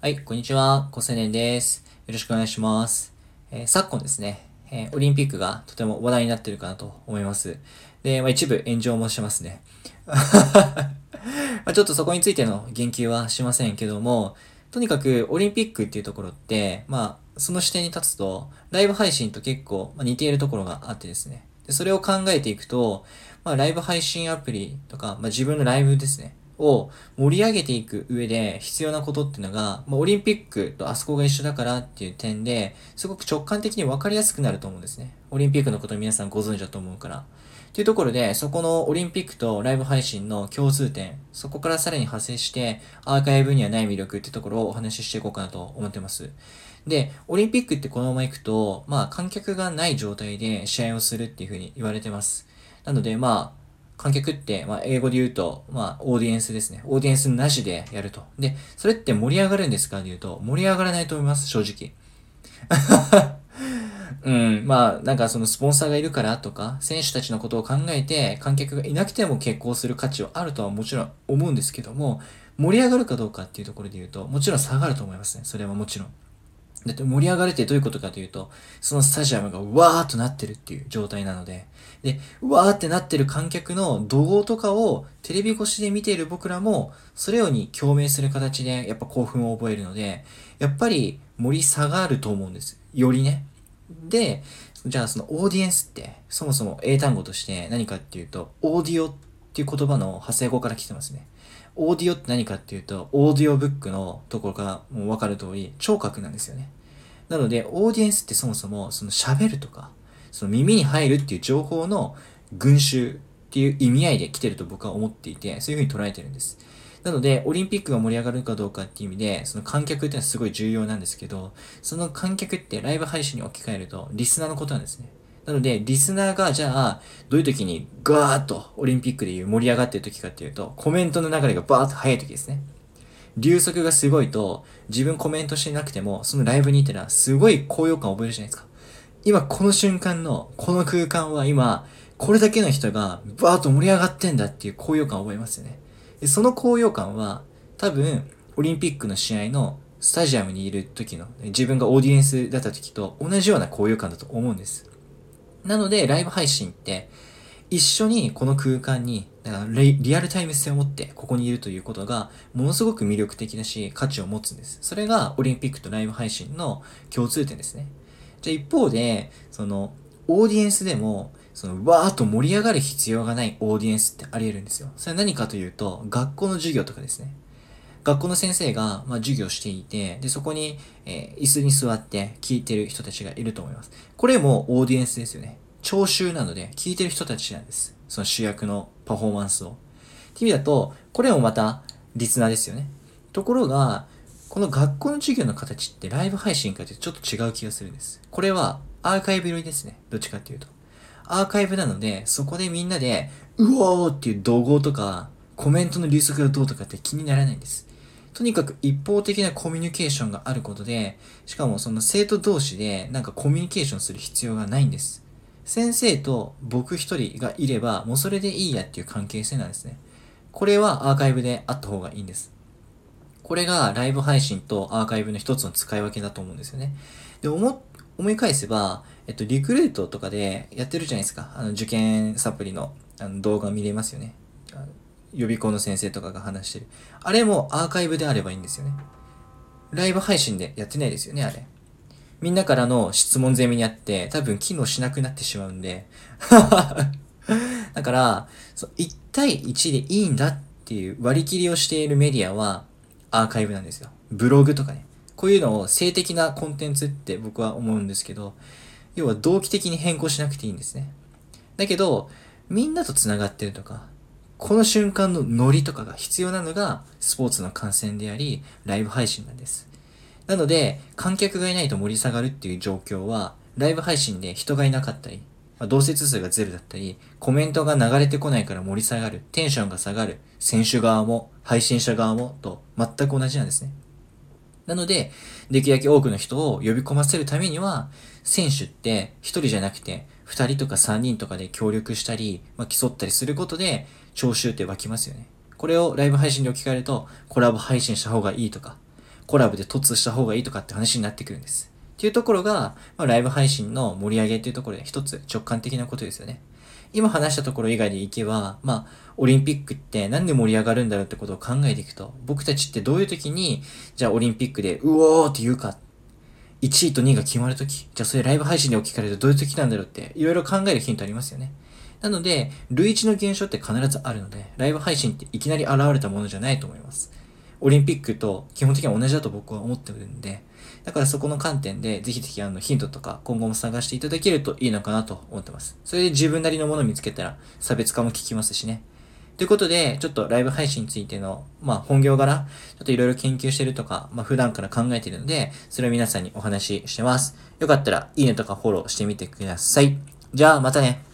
はい、こんにちは。小青年です。よろしくお願いします。えー昨今ですね、えーオリンピックがとても話題になってるかなと思います。で、まあ、一部炎上もしてますね。まちょっとそこについての言及はしませんけども、とにかくオリンピックっていうところって、まあ、その視点に立つと、ライブ配信と結構ま似ているところがあってですね。でそれを考えていくと、まあ、ライブ配信アプリとか、まあ、自分のライブですね。を盛り上げていく上で必要なことっていうのが、まあ、オリンピックとあそこが一緒だからっていう点で、すごく直感的に分かりやすくなると思うんですね。オリンピックのこと皆さんご存知だと思うから。というところで、そこのオリンピックとライブ配信の共通点、そこからさらに派生して、アーカイブにはない魅力ってところをお話ししていこうかなと思ってます。で、オリンピックってこのまま行くと、まあ観客がない状態で試合をするっていうふうに言われてます。なので、まあ、観客って、まあ、英語で言うと、まあ、オーディエンスですね。オーディエンスなしでやると。で、それって盛り上がるんですか？で言うと、盛り上がらないと思います、正直。うん、まあ、なんかそのスポンサーがいるからとか、選手たちのことを考えて、観客がいなくても結婚する価値はあるとはもちろん思うんですけども、盛り上がるかどうかっていうところで言うと、もちろん下がると思いますね。それはもちろん。だって盛り上がるってどういうことかというと、そのスタジアムがわーっとなってるっていう状態なので、で、わーってなってる観客の怒号とかをテレビ越しで見ている僕らも、それように共鳴する形でやっぱ興奮を覚えるので、やっぱり盛り下がると思うんです。よりね。で、じゃあそのオーディエンスって、そもそも英単語として何かっていうと、オーディオってっていう言葉の派生語から来てますね。オーディオって何かっていうと、オーディオブックのところからもうわかる通り、聴覚なんですよね。なので、オーディエンスってそもそも、その喋るとか、その耳に入るっていう情報の群衆っていう意味合いで来てると僕は思っていて、そういうふうに捉えてるんです。なので、オリンピックが盛り上がるかどうかっていう意味で、その観客っていうのはすごい重要なんですけど、その観客ってライブ配信に置き換えると、リスナーのことなんですね。なので、リスナーがじゃあ、どういう時にガーッとオリンピックでいう盛り上がってる時かっていうと、コメントの流れがバーッと速い時ですね。流速がすごいと、自分コメントしてなくても、そのライブにいたら、すごい高揚感を覚えるじゃないですか。今この瞬間の、この空間は今、これだけの人がバーッと盛り上がってんだっていう高揚感を覚えますよね。でその高揚感は、多分、オリンピックの試合のスタジアムにいる時の、自分がオーディエンスだった時と同じような高揚感だと思うんです。なので、ライブ配信って、一緒にこの空間に、だからリリアルタイム性を持ってここにいるということが、ものすごく魅力的だし、価値を持つんです。それがオリンピックとライブ配信の共通点ですね。じゃあ一方で、その、オーディエンスでも、その、わーっと盛り上がる必要がないオーディエンスってあり得るんですよ。それは何かというと、学校の授業とかですね。学校の先生が、まあ、授業していて、で、そこに、えー椅子に座って聞いてる人たちがいると思います。これもオーディエンスですよね。聴衆なので、聞いてる人たちなんです。その主役のパフォーマンスを。って意味だと、これもまた、リスナーですよね。ところが、この学校の授業の形ってライブ配信かというとちょっと違う気がするんです。これはアーカイブ寄りですね。どっちかっていうと。アーカイブなので、そこでみんなで、うおーっていう怒号とか、コメントの流速がどうとかって気にならないんです。とにかく一方的なコミュニケーションがあることで、しかもその生徒同士でなんかコミュニケーションする必要がないんです。先生と僕一人がいれば、もうそれでいいやっていう関係性なんですね。これはアーカイブであった方がいいんです。これがライブ配信とアーカイブの一つの使い分けだと思うんですよね。で、思、思い返せば、えっと、リクルートとかでやってるじゃないですか。あの、受験サプリのあの動画見れますよね。予備校の先生とかが話してる。あれもアーカイブであればいいんですよね。ライブ配信でやってないですよね、あれ。みんなからの質問攻めにあって、多分機能しなくなってしまうんで。だから、そう1対1でいいんだっていう割り切りをしているメディアはアーカイブなんですよ。ブログとかね。こういうのを性的なコンテンツって僕は思うんですけど、要は動機的に変更しなくていいんですね。だけど、みんなと繋がってるとか、この瞬間のノリとかが必要なのがスポーツの観戦であり、ライブ配信なんです。なので、観客がいないと盛り下がるっていう状況は、ライブ配信で人がいなかったり、まあ、同説数がゼロだったり、コメントが流れてこないから盛り下がる、テンションが下がる、選手側も、配信者側も、と全く同じなんですね。なので、できるだけ多くの人を呼び込ませるためには、選手って一人じゃなくて、二人とか三人とかで協力したり、まあ、競ったりすることで、聴衆って湧きますよね。これをライブ配信で置き換えると、コラボ配信した方がいいとか、コラボで突した方がいいとかって話になってくるんです。っていうところが、まあ、ライブ配信の盛り上げっていうところで一つ直感的なことですよね。今話したところ以外でいけば、まあ、オリンピックってなんで盛り上がるんだろうってことを考えていくと、僕たちってどういう時に、じゃあオリンピックで、うおーって言うか。1位と2位が決まる時、じゃあそれライブ配信で置き換えるとどういう時なんだろうって、いろいろ考えるヒントありますよね。なので、類似の現象って必ずあるので、ライブ配信っていきなり現れたものじゃないと思います。オリンピックと基本的には同じだと僕は思ってるんで、だからそこの観点で、ぜひぜひあのヒントとか今後も探していただけるといいのかなと思ってます。それで自分なりのものを見つけたら差別化も効きますしね。ということで、ちょっとライブ配信についての、まあ本業柄、ちょっといろいろ研究してるとか、まあ普段から考えてるので、それを皆さんにお話ししてます。よかったら、いいねとかフォローしてみてください。じゃあ、またね。